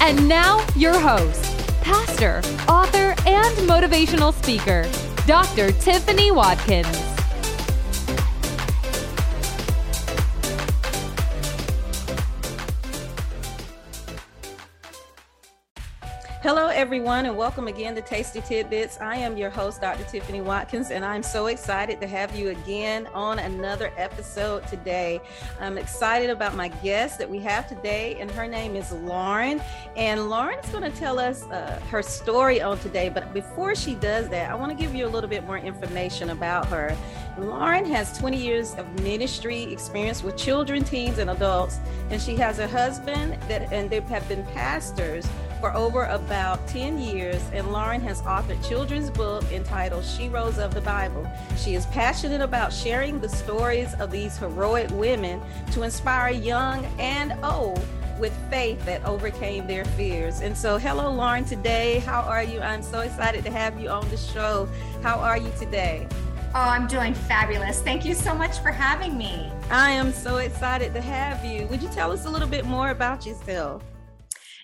And now, your host, pastor, author, and motivational speaker, Dr. Tiffany Watkins. Hello, everyone, and welcome again to Tasty Tidbits. I am your host, Dr. Tiffany Watkins, and I'm so excited to have you again on another episode today. I'm excited about my guest that we have today, and her name is Lauren. And Lauren is going to tell us uh, her story on today. But before she does that, I want to give you a little bit more information about her. Lauren has 20 years of ministry experience with children, teens, and adults, and she has a husband that, and they have been pastors for over about 10 years, and Lauren has authored children's book entitled Sheroes of the Bible. She is passionate about sharing the stories of these heroic women to inspire young and old with faith that overcame their fears. And so, hello, Lauren, today. How are you? I'm so excited to have you on the show. How are you today? Oh, I'm doing fabulous. Thank you so much for having me. I am so excited to have you. Would you tell us a little bit more about yourself?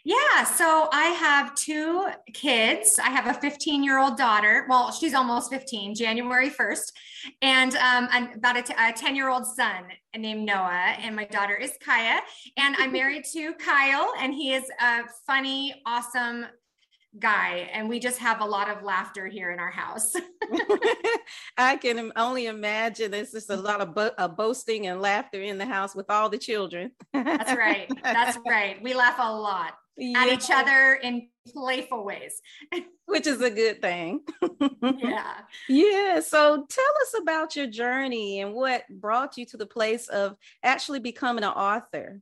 Yeah, so I have two kids. I have a 15 year old daughter. Well, she's almost 15, January 1st, and um, about a, t- a 10 year old son named Noah. And my daughter is Kaya. And I'm married to Kyle, and he is a funny, awesome guy and we just have a lot of laughter here in our house i can only imagine there's just a lot of bo- uh, boasting and laughter in the house with all the children that's right that's right we laugh a lot yeah. at each other in playful ways. Which is a good thing. Yeah. Yeah so tell us about your journey and what brought you to the place of actually becoming an author.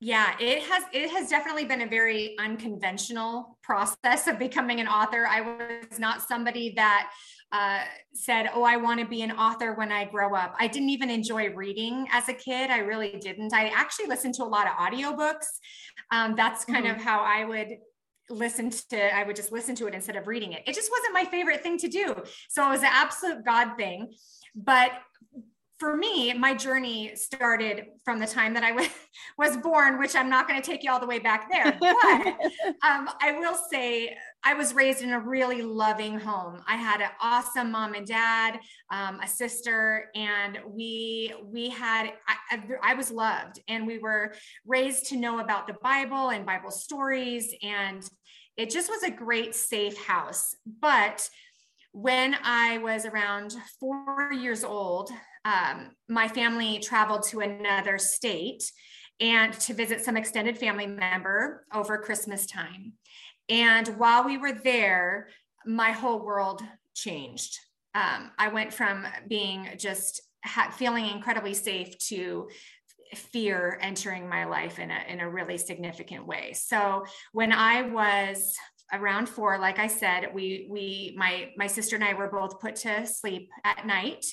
Yeah it has it has definitely been a very unconventional process of becoming an author. I was not somebody that uh, said oh i want to be an author when i grow up. I didn't even enjoy reading as a kid. I really didn't. I actually listened to a lot of audiobooks um, that's kind mm-hmm. of how i would listen to i would just listen to it instead of reading it it just wasn't my favorite thing to do so it was an absolute god thing but for me, my journey started from the time that I was, was born, which I'm not going to take you all the way back there. But um, I will say I was raised in a really loving home. I had an awesome mom and dad, um, a sister, and we we had I, I was loved, and we were raised to know about the Bible and Bible stories, and it just was a great safe house. But when I was around four years old, um, my family traveled to another state and to visit some extended family member over Christmas time. And while we were there, my whole world changed. Um, I went from being just ha- feeling incredibly safe to fear entering my life in a, in a really significant way. So when I was around four, like I said, we we my my sister and I were both put to sleep at night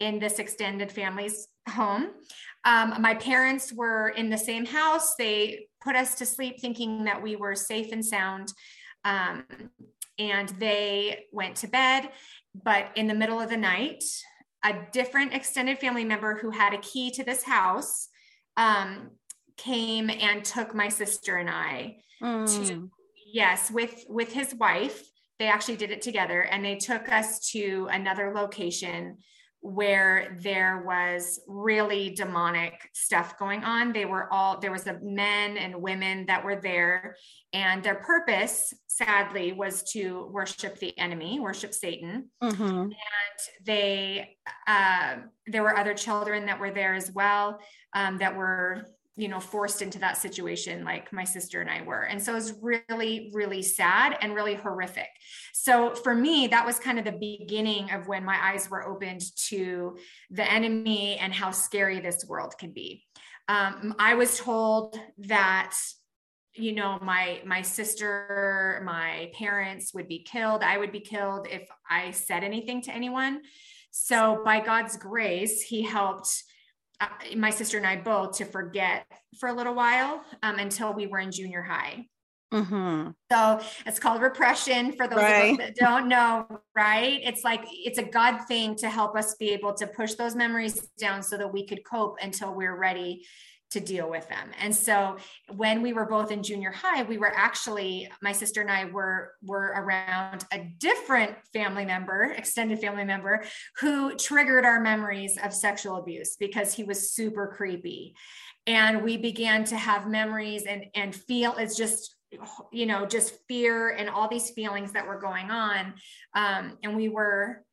in this extended family's home. Um, my parents were in the same house. They put us to sleep thinking that we were safe and sound. Um, and they went to bed. But in the middle of the night, a different extended family member who had a key to this house um, came and took my sister and I mm. to, yes, with, with his wife. They actually did it together and they took us to another location where there was really demonic stuff going on. They were all, there was a men and women that were there, and their purpose, sadly, was to worship the enemy, worship Satan. Mm-hmm. And they, uh, there were other children that were there as well um, that were you know forced into that situation like my sister and i were. And so it was really really sad and really horrific. So for me that was kind of the beginning of when my eyes were opened to the enemy and how scary this world can be. Um, i was told that you know my my sister my parents would be killed. I would be killed if i said anything to anyone. So by god's grace he helped uh, my sister and i both to forget for a little while um, until we were in junior high Mm-hmm. So it's called repression for those right. that don't know, right? It's like it's a God thing to help us be able to push those memories down so that we could cope until we're ready to deal with them. And so when we were both in junior high, we were actually my sister and I were were around a different family member, extended family member who triggered our memories of sexual abuse because he was super creepy. And we began to have memories and and feel it's just you know just fear and all these feelings that were going on um, and we were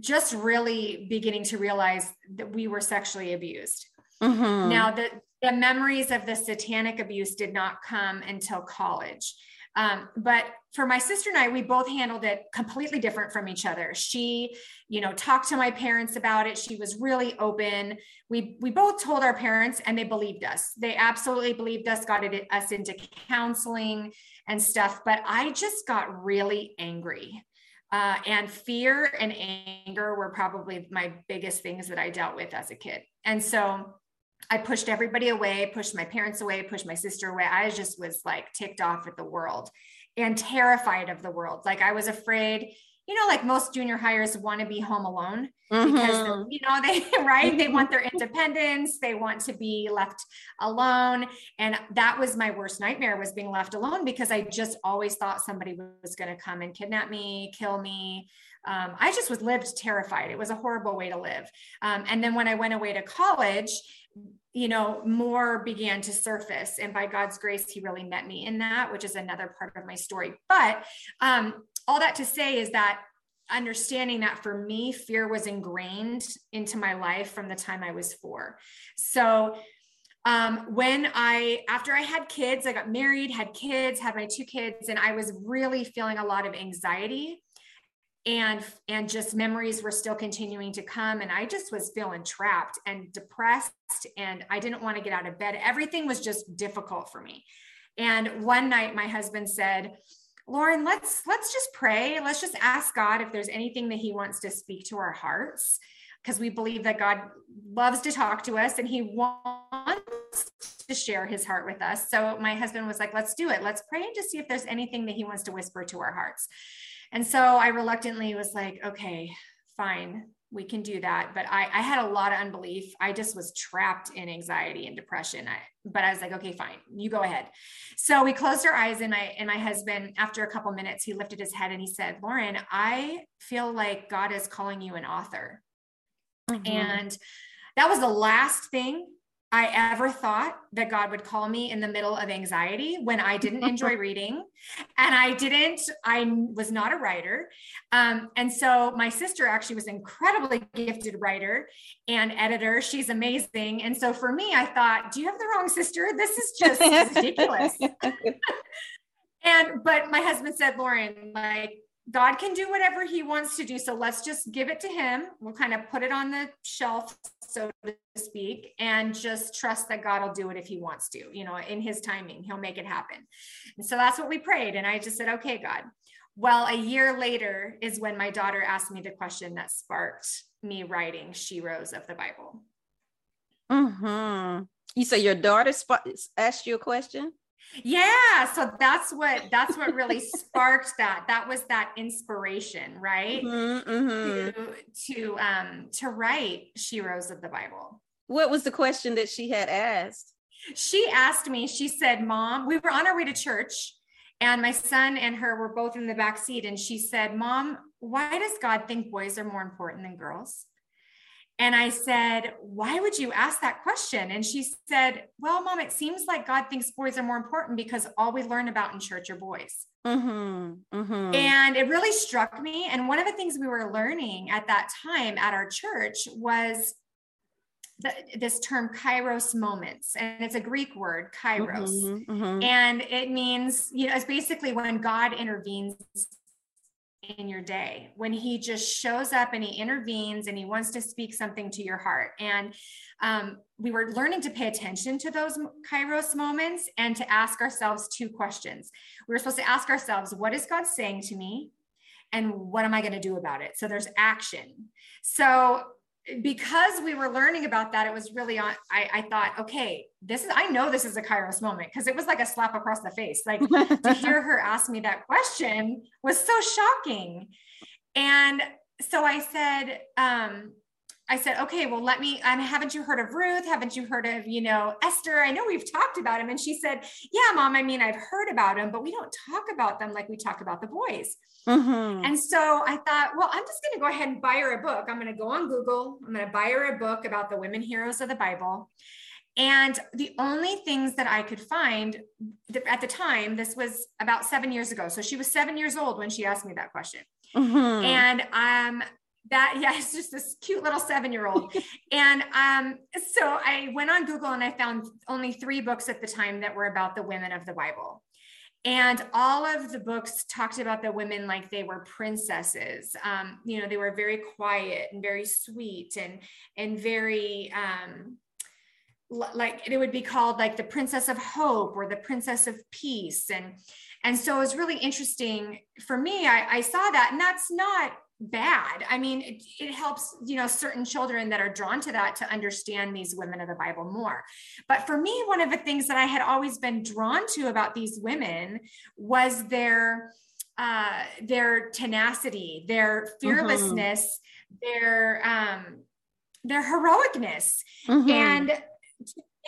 just really beginning to realize that we were sexually abused mm-hmm. now the, the memories of the satanic abuse did not come until college um, but for my sister and I, we both handled it completely different from each other. She, you know, talked to my parents about it. She was really open. We we both told our parents, and they believed us. They absolutely believed us, got it, us into counseling and stuff. But I just got really angry. Uh, and fear and anger were probably my biggest things that I dealt with as a kid. And so I pushed everybody away, pushed my parents away, pushed my sister away. I just was like ticked off at the world and terrified of the world. Like I was afraid, you know, like most junior hires want to be home alone mm-hmm. because, you know, they, right? They want their independence. They want to be left alone. And that was my worst nightmare was being left alone because I just always thought somebody was going to come and kidnap me, kill me. Um, I just was lived terrified. It was a horrible way to live. Um, and then when I went away to college, you know, more began to surface. And by God's grace, He really met me in that, which is another part of my story. But um, all that to say is that understanding that for me, fear was ingrained into my life from the time I was four. So, um, when I, after I had kids, I got married, had kids, had my two kids, and I was really feeling a lot of anxiety and and just memories were still continuing to come and i just was feeling trapped and depressed and i didn't want to get out of bed. Everything was just difficult for me. And one night my husband said lauren let's let's just pray. Let's just ask god if there's anything that he wants to speak to our hearts because we believe that god loves to talk to us and he wants to share his heart with us so my husband was like let's do it. Let's pray and just see if there's anything that he wants to whisper to our hearts and so I reluctantly was like, okay, fine, we can do that. But I, I had a lot of unbelief. I just was trapped in anxiety and depression. I, but I was like, okay, fine, you go ahead. So we closed our eyes, and my and my husband, after a couple minutes, he lifted his head and he said, "Lauren, I feel like God is calling you an author." Mm-hmm. And that was the last thing I ever thought that God would call me in the middle of anxiety when I didn't enjoy reading and I didn't, I was not a writer. Um, and so my sister actually was an incredibly gifted writer and editor. She's amazing. And so for me, I thought, do you have the wrong sister? This is just ridiculous. and, but my husband said, Lauren, like, God can do whatever he wants to do. So let's just give it to him. We'll kind of put it on the shelf, so to speak, and just trust that God will do it if he wants to, you know, in his timing, he'll make it happen. And so that's what we prayed. And I just said, okay, God. Well, a year later is when my daughter asked me the question that sparked me writing Sheroes of the Bible. Mm-hmm. You say your daughter sp- asked you a question? Yeah so that's what that's what really sparked that that was that inspiration right? Mm-hmm, mm-hmm. to to um to write sheroes of the bible. What was the question that she had asked? She asked me she said mom we were on our way to church and my son and her were both in the back seat and she said mom why does god think boys are more important than girls and I said, Why would you ask that question? And she said, Well, mom, it seems like God thinks boys are more important because all we learn about in church are boys. Mm-hmm, mm-hmm. And it really struck me. And one of the things we were learning at that time at our church was the, this term kairos moments and it's a greek word kairos mm-hmm, mm-hmm. and it means you know it's basically when god intervenes in your day. When he just shows up and he intervenes and he wants to speak something to your heart. And um, we were learning to pay attention to those kairos moments and to ask ourselves two questions. We were supposed to ask ourselves what is god saying to me? And what am i going to do about it? So there's action. So because we were learning about that, it was really on. I, I thought, okay, this is, I know this is a Kairos moment because it was like a slap across the face. Like to hear her ask me that question was so shocking. And so I said, um, I said, okay, well, let me, um, haven't you heard of Ruth? Haven't you heard of, you know, Esther? I know we've talked about him. And she said, yeah, mom, I mean, I've heard about him, but we don't talk about them like we talk about the boys. Mm-hmm. And so I thought, well, I'm just going to go ahead and buy her a book. I'm going to go on Google. I'm going to buy her a book about the women heroes of the Bible. And the only things that I could find at the time, this was about seven years ago. So she was seven years old when she asked me that question. Mm-hmm. And um, that yeah it's just this cute little seven year old and um so i went on google and i found only three books at the time that were about the women of the bible. And all of the books talked about the women like they were princesses. Um, you know they were very quiet and very sweet and and very um, like it would be called like the princess of hope or the princess of peace. And and so it was really interesting for me. I, I saw that and that's not bad. I mean, it, it, helps, you know, certain children that are drawn to that to understand these women of the Bible more. But for me, one of the things that I had always been drawn to about these women was their uh, their tenacity, their fearlessness, mm-hmm. their um, their heroicness, mm-hmm. and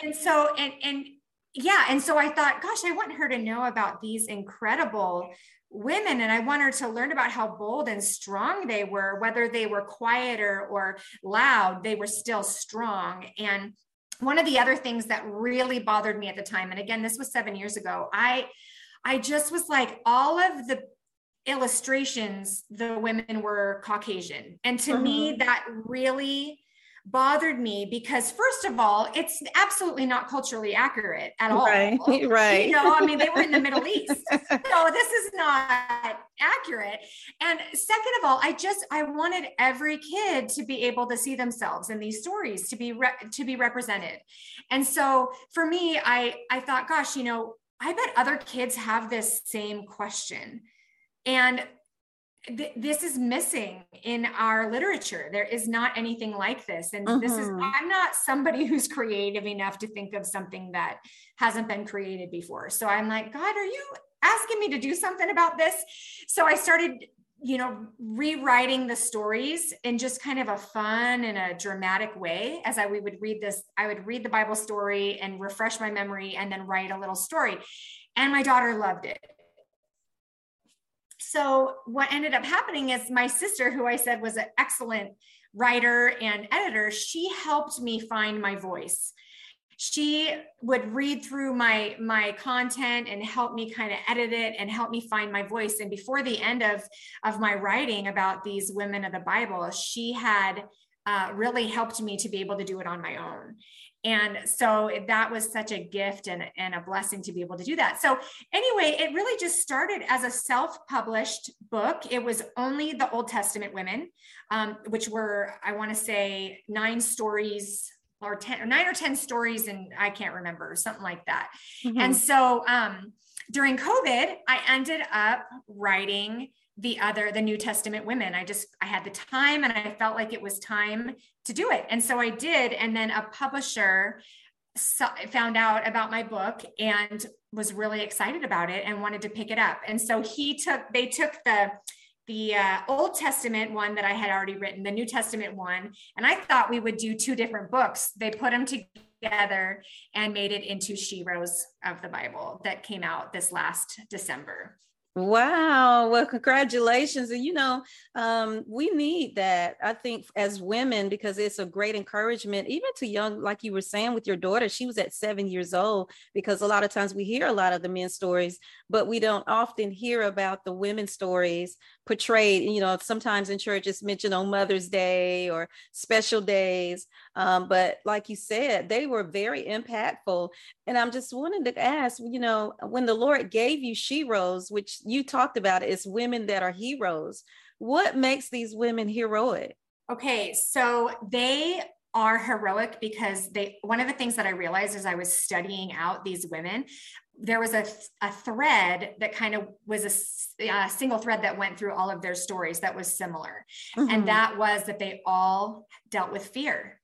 and so and and yeah, and so I thought, gosh, I want her to know about these incredible women and i want her to learn about how bold and strong they were whether they were quieter or loud they were still strong and one of the other things that really bothered me at the time and again this was 7 years ago i i just was like all of the illustrations the women were caucasian and to mm-hmm. me that really bothered me because first of all it's absolutely not culturally accurate at all. Right right. You know i mean they were in the middle east. So this is not accurate. And second of all i just i wanted every kid to be able to see themselves in these stories to be re- to be represented. And so for me i i thought gosh you know i bet other kids have this same question. And th- this is missing in our literature. There is not anything like this. And this is, mm-hmm. I'm not somebody who's creative enough to think of something that hasn't been created before. So I'm like, God, are you asking me to do something about this? So I started you know rewriting the stories in just kind of a fun and a dramatic way as i we would read this i would read the bible story and refresh my memory and then write a little story and my daughter loved it so what ended up happening is my sister, who I said was an excellent writer and editor, she helped me find my voice. She would read through my my content and help me kind of edit it and help me find my voice. And before the end of of my writing about these women of the Bible, she had uh, really helped me to be able to do it on my own and so that was such a gift and, and a blessing to be able to do that. So anyway it really just started as a self-published book. It was only the old testament women um, which were i want to say nine stories or 10 or nine or 10 stories and i can't remember something like that. Mm-hmm. and so um, during covid i ended up writing the other the new testament women. I just i had the time and i felt like it was time to do it. And so i did. And then a publisher saw, found out about my book and was really excited about it and wanted to pick it up. And so he took they took the the uh, old testament one that i had already written the new testament one. And i thought we would do two different books. They put them together and made it into sheroes of the bible that came out this last december Wow. Well, congratulations. And you know, um, we need that, I think, as women, because it's a great encouragement, even to young, like you were saying with your daughter, she was at seven years old, because a lot of times we hear a lot of the men's stories, but we don't often hear about the women's stories portrayed. You know, sometimes in church it's mentioned on Mother's Day or special days. Um, but like you said, they were very impactful. And I'm just wanting to ask, you know, when the Lord gave you Sheroes, which you talked about it's women that are heroes. What makes these women heroic? Okay, so they are heroic because they one of the things that I realized as I was studying out these women, there was a, a thread that kind of was a, a single thread that went through all of their stories that was similar. Mm-hmm. And that was that they all dealt with fear.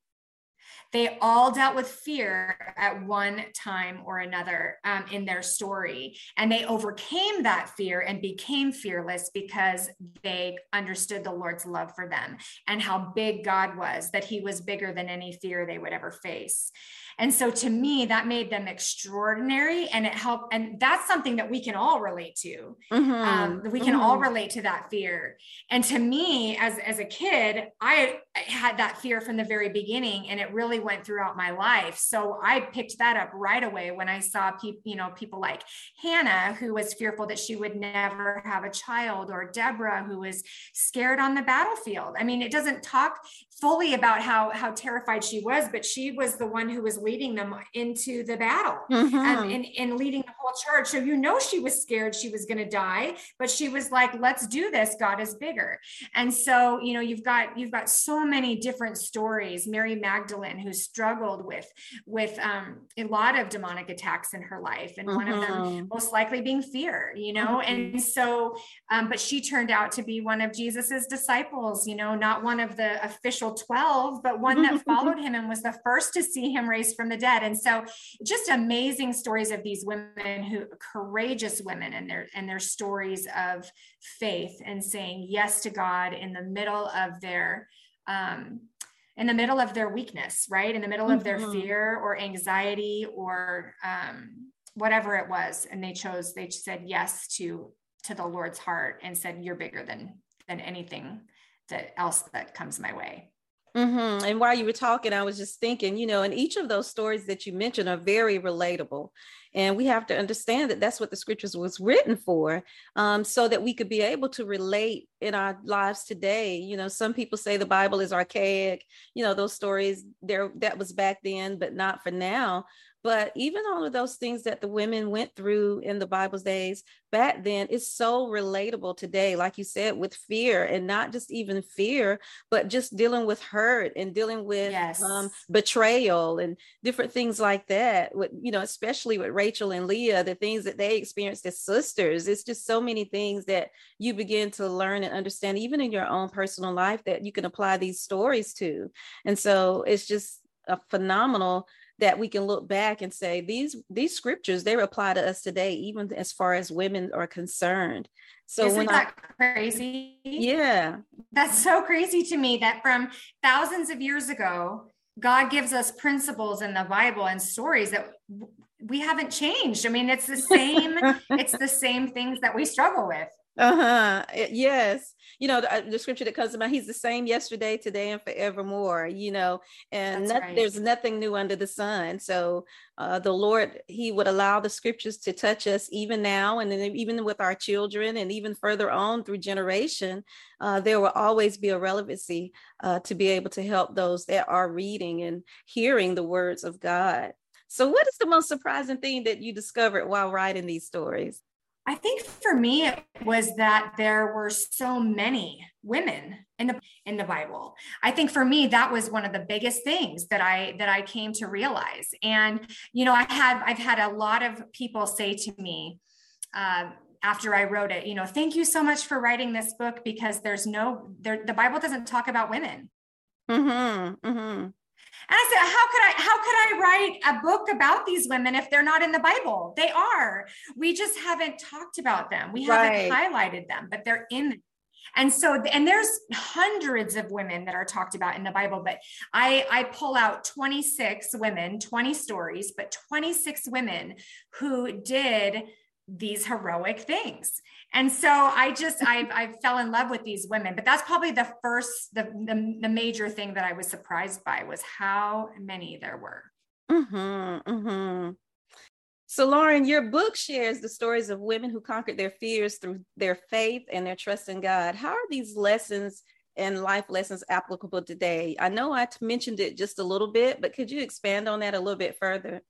They all dealt with fear at one time or another um, in their story. And they overcame that fear and became fearless because they understood the Lord's love for them and how big God was, that He was bigger than any fear they would ever face. And so to me, that made them extraordinary and it helped. And that's something that we can all relate to. Mm-hmm. Um, we can mm-hmm. all relate to that fear. And to me, as, as a kid, I had that fear from the very beginning and it really went throughout my life. So I picked that up right away when I saw people, you know, people like Hannah, who was fearful that she would never have a child, or Deborah, who was scared on the battlefield. I mean, it doesn't talk fully about how how terrified she was, but she was the one who was leading them into the battle mm-hmm. um, and, and leading the whole church. So you know she was scared she was going to die, but she was like, "Let's do this. God is bigger." And so you know you've got you've got so many different stories. Mary Magdalene, who struggled with with um, a lot of demonic attacks in her life, and mm-hmm. one of them mm-hmm. most likely being fear. You know, mm-hmm. and so, um, but she turned out to be one of Jesus's disciples. You know, not one of the official twelve, but one that followed him and was the first to see him raised from the dead. And so, just amazing stories of these women who courageous women and their and their stories of faith and saying yes to God in the middle of their um, in the middle of their weakness, right? In the middle of their mm-hmm. fear or anxiety or um, whatever it was, and they chose. They said yes to to the Lord's heart and said, "You're bigger than than anything that else that comes my way." Mm-hmm. And while you were talking, I was just thinking, you know, and each of those stories that you mentioned are very relatable. And we have to understand that that's what the scriptures was written for, um, so that we could be able to relate in our lives today. You know, some people say the Bible is archaic. You know, those stories there that was back then, but not for now. But even all of those things that the women went through in the Bible's days back then is so relatable today, like you said, with fear and not just even fear, but just dealing with hurt and dealing with yes. um, betrayal and different things like that. With, you know, especially with Rachel and Leah, the things that they experienced as sisters. It's just so many things that you begin to learn and understand, even in your own personal life, that you can apply these stories to. And so it's just a phenomenal that we can look back and say these these scriptures they apply to us today even as far as women are concerned. So Isn't that I, crazy? Yeah. That's so crazy to me that from thousands of years ago god gives us principles in the bible and stories that we haven't changed. I mean it's the same it's the same things that we struggle with uh-huh. Yes. You know the, uh, the, scripture that comes to mind he's the same yesterday today and forevermore you know and not, right. there's nothing new under the sun. So uh, the lord he would allow the scriptures to touch us even now and then even with our children and even further on through generation uh, there will always be a relevancy uh, to be able to help those that are reading and hearing the words of god. So what is the most surprising thing that you discovered while writing these stories I think for me it was that there were so many women in the in the Bible. I think for me that was one of the biggest things that I that I came to realize. And you know, I had I've had a lot of people say to me uh, after I wrote it, you know, thank you so much for writing this book because there's no there the Bible doesn't talk about women. Mm-hmm, mm-hmm. And I said, how could I, how could I write a book about these women if they're not in the Bible? They are. We just haven't talked about them. We haven't highlighted them, but they're in and so and there's hundreds of women that are talked about in the bible but i i pull out 26 women 20 stories but 26 women who did these heroic things and so i just I, I fell in love with these women but that's probably the first the, the, the major thing that i was surprised by was how many there were. Mm-hmm, mm-hmm. so lauren your book shares the stories of women who conquered their fears through their faith and their trust in god. How are these lessons and life lessons applicable today? I know i mentioned it just a little bit but could you expand on that a little bit further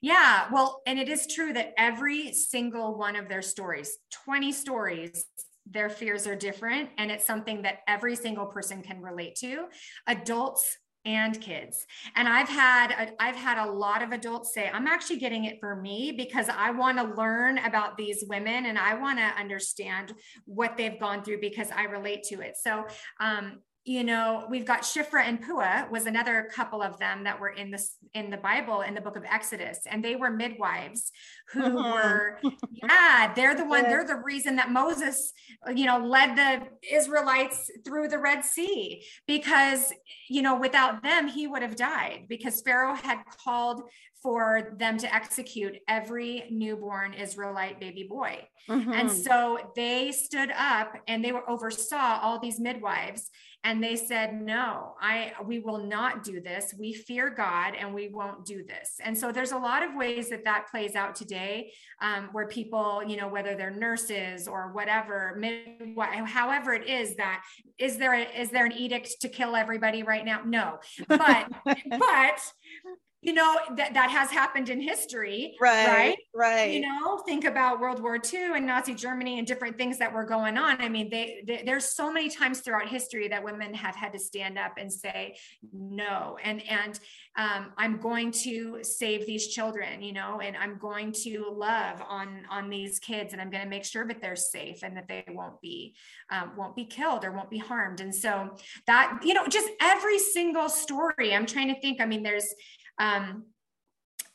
Yeah, well, and it is true that every single one of their stories, 20 stories, their fears are different. And it's something that every single person can relate to. Adults and kids and i've had i've had a lot of adults say i'm actually getting it for me because i want to learn about these women and i want to understand what they've gone through because i relate to it so um, you know we've got Shifra and puah was another couple of them that were in this in the bible in the book of exodus and they were midwives who mm-hmm. were yeah they're the one they're the reason that moses you know led the israelites through the red sea because you know without them he would have died because pharaoh had called for them to execute every newborn Israelite baby boy. Mm-hmm. And so they stood up and they were oversaw all these midwives and they said no i we will not do this we fear god and we won't do this and so there's a lot of ways that that plays out today um, where people you know whether they're nurses or whatever midwife, however it is that is there a, is there an edict to kill everybody right now no but but you know that that has happened in history right right? Right. you know think about world war ii and nazi germany and different things that were going on. I mean they, they, there's so many times throughout history that women have had to stand up and say no. And and um, i'm going to save these children you know and i'm going to love on on these kids and i'm going to make sure that they're safe and that they won't be um, won't be killed or won't be harmed. And so that you know just every single story i'm trying to think i mean there's um,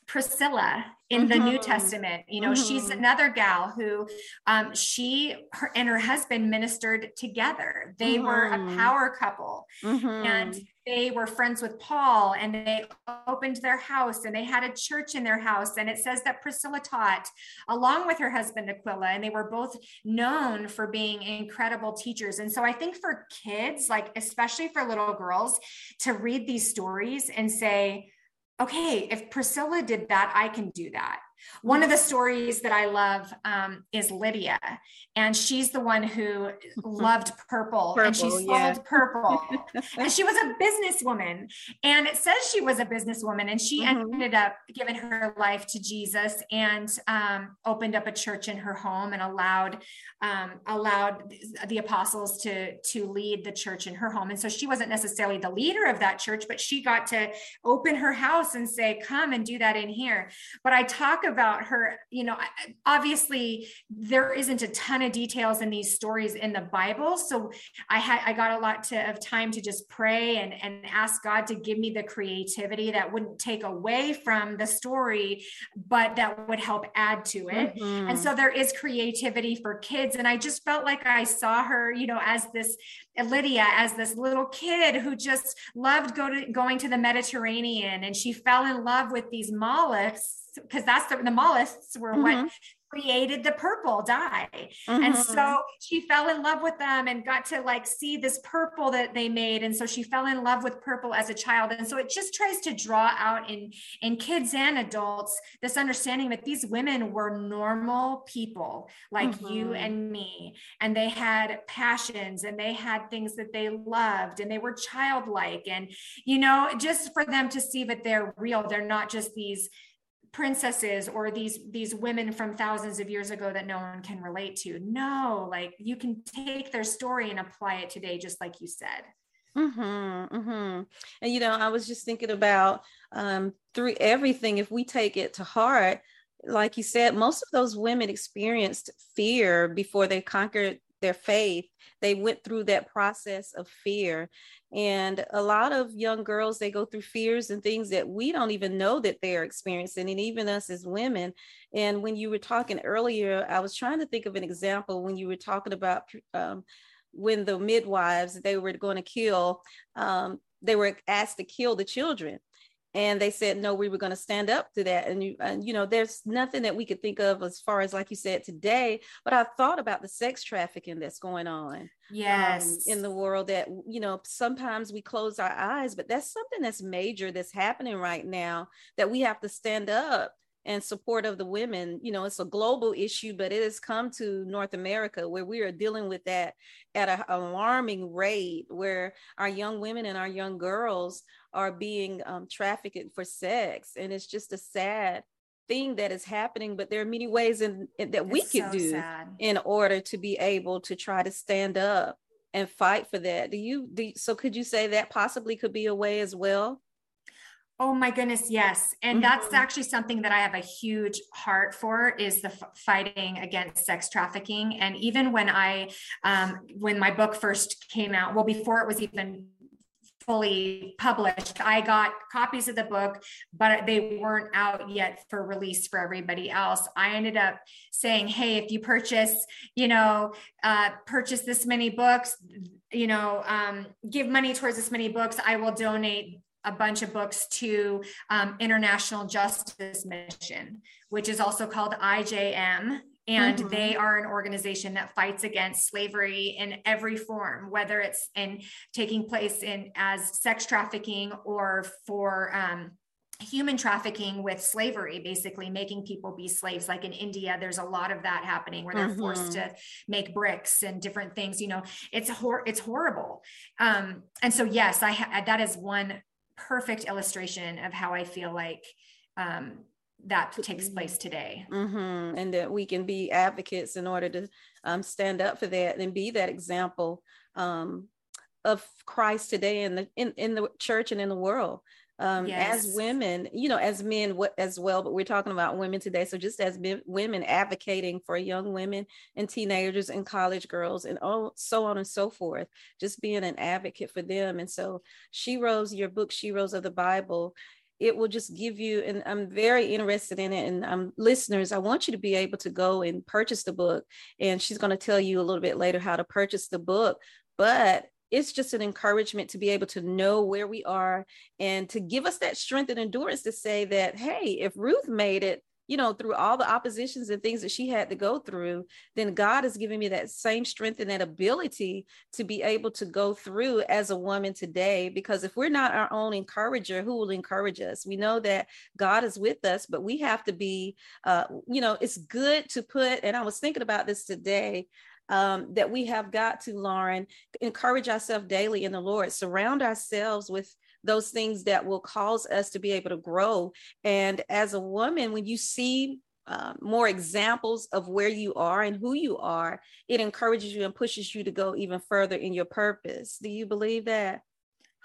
Priscilla in mm-hmm. the New mm-hmm. Testament. You know, mm-hmm. she's another gal who um, she her, and her husband ministered together. They mm-hmm. were a mm-hmm. power couple and mm-hmm. they were friends with Paul and they opened their house and they had a church in their house. And it says that Priscilla taught along with her husband Aquila, and they were both known for being incredible teachers. And so I think for kids, like especially for little girls, to read these stories and say, okay, if Priscilla did that, I can do that. One of the stories that I love um, is Lydia, and she's the one who loved purple, purple and she sold yeah. purple. and she was a businesswoman, and it says she was a businesswoman, and she mm-hmm. ended up giving her life to Jesus and um, opened up a church in her home and allowed um, allowed the apostles to to lead the church in her home. And so she wasn't necessarily the leader of that church, but she got to open her house and say, "Come and do that in here." But I talk about her, you know, obviously there isn't a ton of details in these stories in the Bible. So I had I got a lot to, of time to just pray and, and ask God to give me the creativity that wouldn't take away from the story, but that would help add to it. Mm-hmm. And so there is creativity for kids. And I just felt like I saw her, you know, as this Lydia as this little kid who just loved go to, going to the Mediterranean and she fell in love with these mollusks because that's the, the mollusks were mm-hmm. what created the purple dye. Mm-hmm. And so she fell in love with them and got to like see this purple that they made. And so she fell in love with purple as a child. And so it just tries to draw out in, in kids and adults this understanding that these women were normal people like mm-hmm. you and me. And they had passions and they had things that they loved and they were childlike. And, you know, just for them to see that they're real, they're not just these princesses or these these women from thousands of years ago that no one can relate to no like you can take their story and apply it today just like you said mm-hmm, mm-hmm. and you know i was just thinking about um, through everything if we take it to heart like you said most of those women experienced fear before they conquered their faith they went through that process of fear. And a lot of young girls they go through fears and things that we don't even know that they're experiencing and even us as women. And when you were talking earlier i was trying to think of an example when you were talking about um, when the midwives they were going to kill um, they were asked to kill the children and they said no we were going to stand up to that. And you and you know there's nothing that we could think of as far as like you said today but i thought about the sex trafficking that's going on um, yes. um, in the world that you know sometimes we close our eyes but that's something that's major that's happening right now that we have to stand up and support of the women. You know it's a global issue but it has come to north america where we are dealing with that at an alarming rate where our young women and our young girls are being um, trafficked for sex and it's just a sad thing that is happening but there are many ways in, in that we could so do sad. in order to be able to try to stand up and fight for that do you do so could you say that possibly could be a way as well Oh my goodness, yes. And mm-hmm. that's actually something that I have a huge heart for is the f- fighting against sex trafficking. And even when I, um, when my book first came out, well, before it was even fully published. I got copies of the book, but they weren't out yet for release for everybody else. I ended up saying, "Hey, if you purchase, you know, uh, purchase this many books, you know, um, give money towards this many books, I will donate." A bunch of books to um, International Justice Mission, which is also called IJM, and mm-hmm. they are an organization that fights against slavery in every form whether it's in taking place in as sex trafficking or for um, human trafficking with slavery basically making people be slaves like in india there's a lot of that happening where they're mm-hmm. forced to make bricks and different things you know it's hor- it's horrible um, and so yes i ha- that is one perfect illustration of how i feel like um, that takes place today. Mm-hmm. And that we can be advocates in order to um, stand up for that and be that example um, of Christ today in the in, in the church and in the world. Um, yes. As women, you know, as men as well, but we're talking about women today. So just as women advocating for young women and teenagers and college girls and oh, so on and so forth, just being an advocate for them. And so Sheroes, your book, Sheroes of the Bible, it will just give you and i'm very interested in it and um, listeners i want you to be able to go and purchase the book and she's going to tell you a little bit later how to purchase the book but it's just an encouragement to be able to know where we are and to give us that strength and endurance to say that hey if ruth made it you know, through all the oppositions and things that she had to go through, then God has given me that same strength and that ability to be able to go through as a woman today. Because if we're not our own encourager, who will encourage us? We know that God is with us, but we have to be, uh, you know, it's good to put, and I was thinking about this today. Um, that we have got to, Lauren, encourage ourselves daily in the Lord, surround ourselves with those things that will cause us to be able to grow. And as a woman, when you see uh, more examples of where you are and who you are, it encourages you and pushes you to go even further in your purpose. Do you believe that?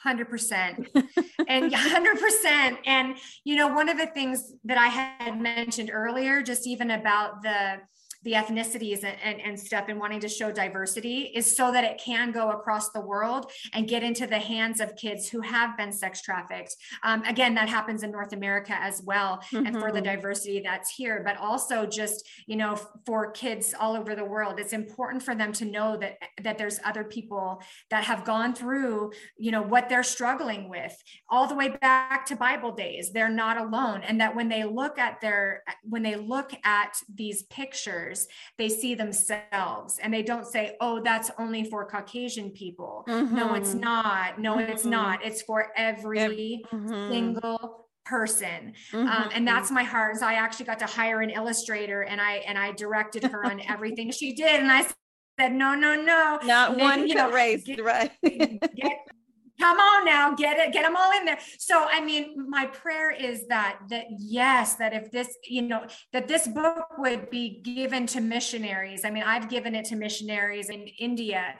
100% and 100% and you know one of the things that i had mentioned earlier just even about the the ethnicities and, and, and, stuff and wanting to show diversity is so that it can go across the world and get into the hands of kids who have been sex trafficked. Um, again, that happens in North America as well, mm-hmm. and for the mm-hmm. diversity that's here, but also just, you know, for kids all over the world, it's important for them to know that, that there's other people that have gone through, you know, what they're struggling with all the way back to Bible days. They're not alone. And that when they look at their, when they look at these pictures, others, they see themselves and they don't say, oh, that's only for Caucasian people. Mm-hmm. No, it's mm-hmm. not. No, mm-hmm. it's not. It's for every mm-hmm. single person um, mm-hmm. and that's my heart so i actually got to hire an illustrator and i and i directed her on everything she did and i said no no no not one you know, race get, right get, come on now get it get them all in there. So i mean my prayer is that that yes that if this you know that this book would be given to missionaries. I mean i've given it to missionaries in india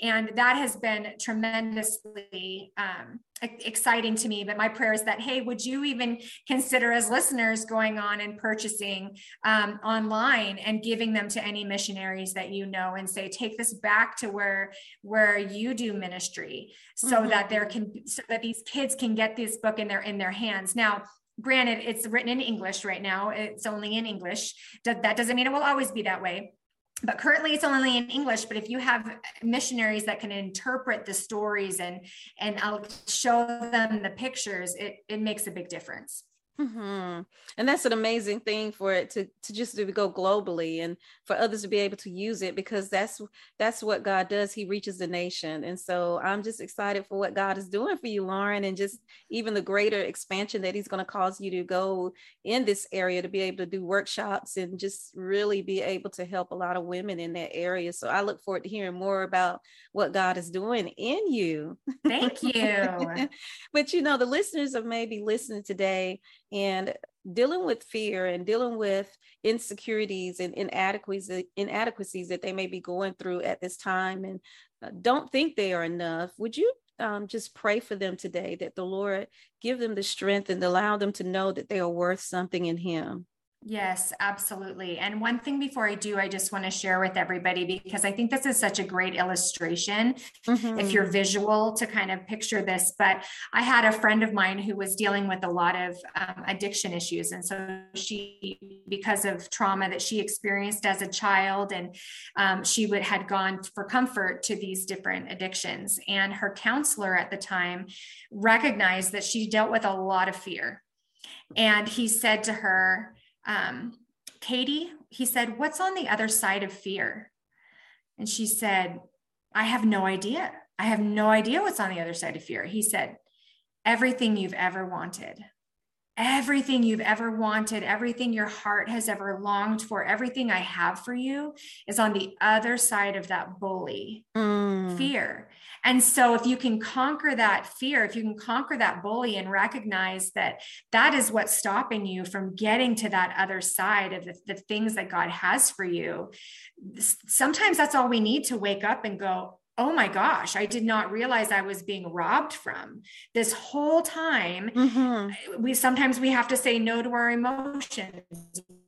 and that has been tremendously um, exciting to me but my prayer is that hey would you even consider as listeners going on and purchasing um, online and giving them to any missionaries that you know and say take this back to where where you do ministry so mm-hmm. that there can so that these kids can get this book in their in their hands. Now granted it's written in english right now. It's only in english. That doesn't mean it will always be that way but currently it's only in english but if you have missionaries that can interpret the stories and and i'll show them the pictures it, it makes a big difference Mm-hmm. And that's an amazing thing for it to to just to go globally and for others to be able to use it because that's that's what God does. He reaches the nation, and so I'm just excited for what God is doing for you, Lauren, and just even the greater expansion that He's going to cause you to go in this area to be able to do workshops and just really be able to help a lot of women in that area. So I look forward to hearing more about what God is doing in you. Thank you. but you know, the listeners of maybe listening today and dealing with fear and dealing with insecurities and inadequacies inadequacies that they may be going through at this time and uh, don't think they are enough would you um, just pray for them today that the lord give them the strength and allow them to know that they are worth something in him Yes, absolutely. And one thing before I do, I just want to share with everybody because I think this is such a great illustration mm-hmm. if you're visual to kind of picture this. But I had a friend of mine who was dealing with a lot of um, addiction issues. And so she, because of trauma that she experienced as a child, and um, she would had gone for comfort to these different addictions. And her counselor at the time recognized that she dealt with a lot of fear. And he said to her, um, Katie, he said, What's on the other side of fear? And she said, I have no idea. I have no idea what's on the other side of fear. He said, Everything you've ever wanted everything you've ever wanted, everything your heart has ever longed for, everything I have for you is on the other side of that bully mm. fear. And so, if you can conquer that fear, if you can conquer that bully and recognize that that is what's stopping you from getting to that other side of the, the things that God has for you, sometimes that's all we need to wake up and go, oh my gosh, I did not realize I was being robbed from this whole time. Mm-hmm. We sometimes we have to say no to our emotions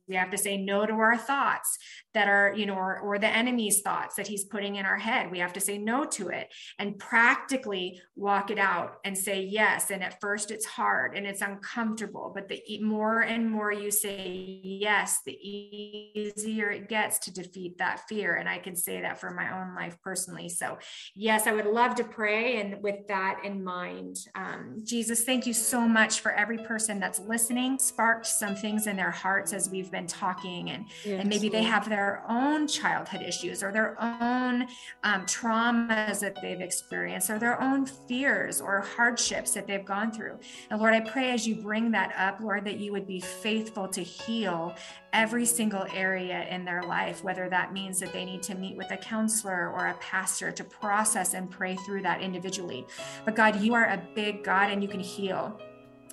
we have to say no to our thoughts that are you know or, or, the enemy's thoughts that he's putting in our head. We have to say no to it and practically walk it out and say yes. And at first it's hard and it's uncomfortable but the more and more you say yes the easier it gets to defeat that fear. And i can say that for my own life personally. So yes i would love to pray. And with that in mind um, jesus thank you so much for every person that's listening sparked some things in their hearts as we've been talking and yes. and maybe they have their own childhood issues or their own um, traumas that they've experienced or their own fears or hardships that they've gone through. And lord i pray as you bring that up lord that you would be faithful to heal every single area in their life whether that means that they need to meet with a counselor or a pastor to process and pray through that individually. But god you are a big god and you can heal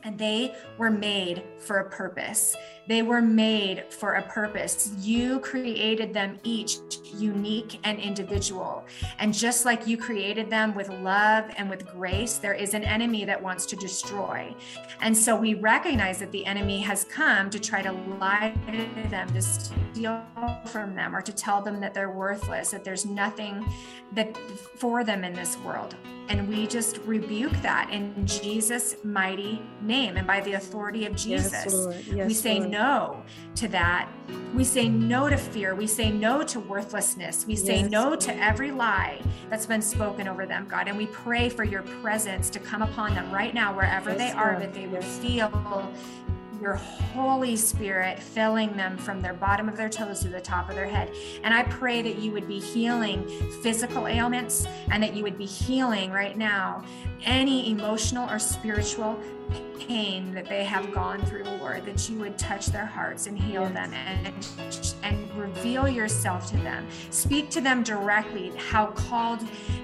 and they were made for a purpose. They were made for a purpose. You created them each unique and individual. And just like you created them with love and with grace, there is an enemy that wants to destroy. And so we recognize that the enemy has come to try to lie to them, to steal from them, or to tell them that they're worthless, that there's nothing that for them in this world. And we just rebuke that in Jesus' mighty name and by the authority of Jesus. Yes, yes, we say Lord. no to that. We say no to fear. We say no to worthlessness. We say yes, no Lord. to every lie that's been spoken over them, God. And we pray for your presence to come upon them right now, wherever they are, that they would feel your Holy Spirit filling them from their bottom of their toes to the top of their head. And I pray that you would be healing physical ailments and that you would be healing right now any emotional or spiritual pain that they have gone through, Lord, that you would touch their hearts and heal yes. them and, and reveal yourself to them. Speak to them directly how called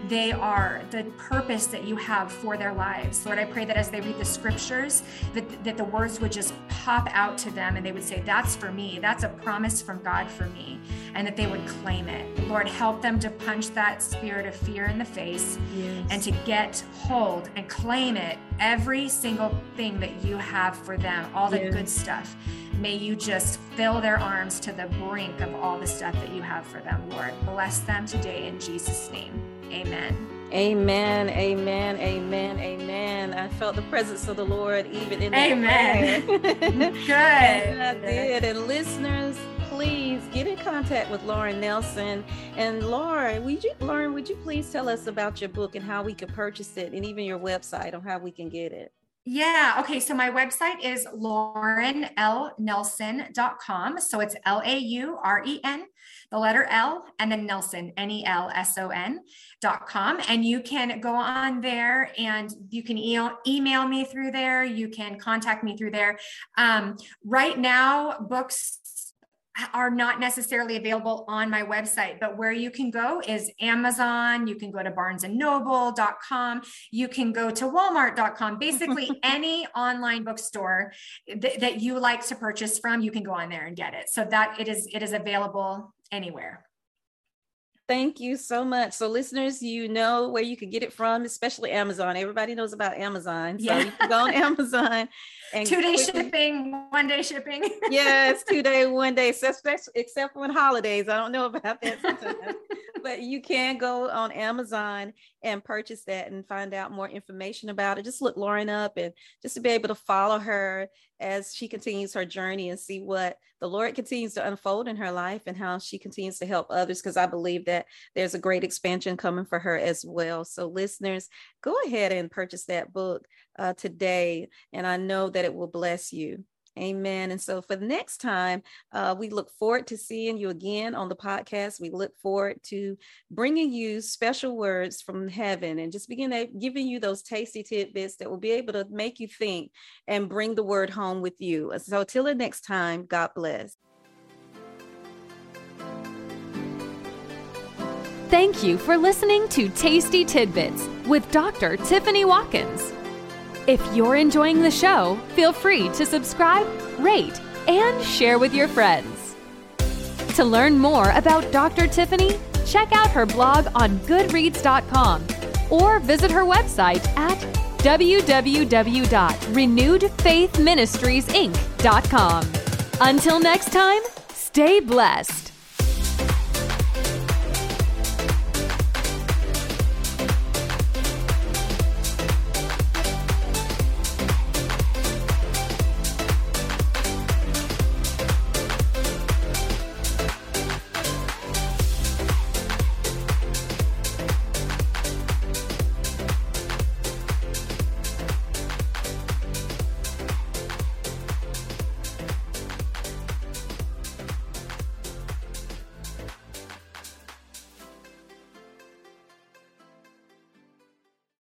they are, the purpose that you have for their lives. Lord, I pray that as they read the scriptures, that, that the words would just pop out to them and they would say, That's for me. That's a promise from God for me. And that they would claim it. Lord, help them to punch that spirit of fear in the face yes. and to get hold and claim it every single thing that you have for them, all the good stuff. May you just fill their arms to the brink of all the stuff that you have for them, Lord. Bless them today in Jesus' name. Amen. Amen, amen, amen, amen. I felt the presence of the Lord even in Amen. Good. I did. And listeners, please get in contact with Lauren Nelson. And Lauren, would you, Lauren, would you please tell us about your book and how we can purchase it, and even your website on how we can get it? Yeah. Okay. So my website is laurenlnelson.com. So it's L A U R E N, the letter L, and then Nelson, N E L S O N dot com. And you can go on there and you can e- email me through there. You can contact me through there. Um, right now, books are not necessarily available on my website but where you can go is amazon you can go to barnesandnoble.com you can go to walmart.com basically any online bookstore th- that you like to purchase from you can go on there and get it. So that it is it is available anywhere Thank you so much. So, listeners, you know where you can get it from, especially Amazon. Everybody knows about Amazon. So, yeah. you can go on Amazon and two day shipping, one day shipping. yes, two day, one day, except, for holidays. I don't know about that sometimes. but you can go on Amazon and purchase that and find out more information about it. Just look Lauren up and just to be able to follow her as she continues her journey and see what the Lord continues to unfold in her life and how she continues to help others. Because I believe that there's a great expansion coming for her as well. So, listeners, go ahead and purchase that book uh, today. And I know that it will bless you. Amen. And so for the next time, uh, we look forward to seeing you again on the podcast. We look forward to bringing you special words from heaven and just begin to, giving you those tasty tidbits that will be able to make you think and bring the word home with you. So till the next time, God bless. Thank you for listening to Tasty Tidbits with Dr. Tiffany Watkins. If you're enjoying the show, feel free to subscribe, rate, and share with your friends. To learn more about Dr. Tiffany, check out her blog on goodreads.com or visit her website at www.renewedfaithministriesinc.com. Until next time, stay blessed.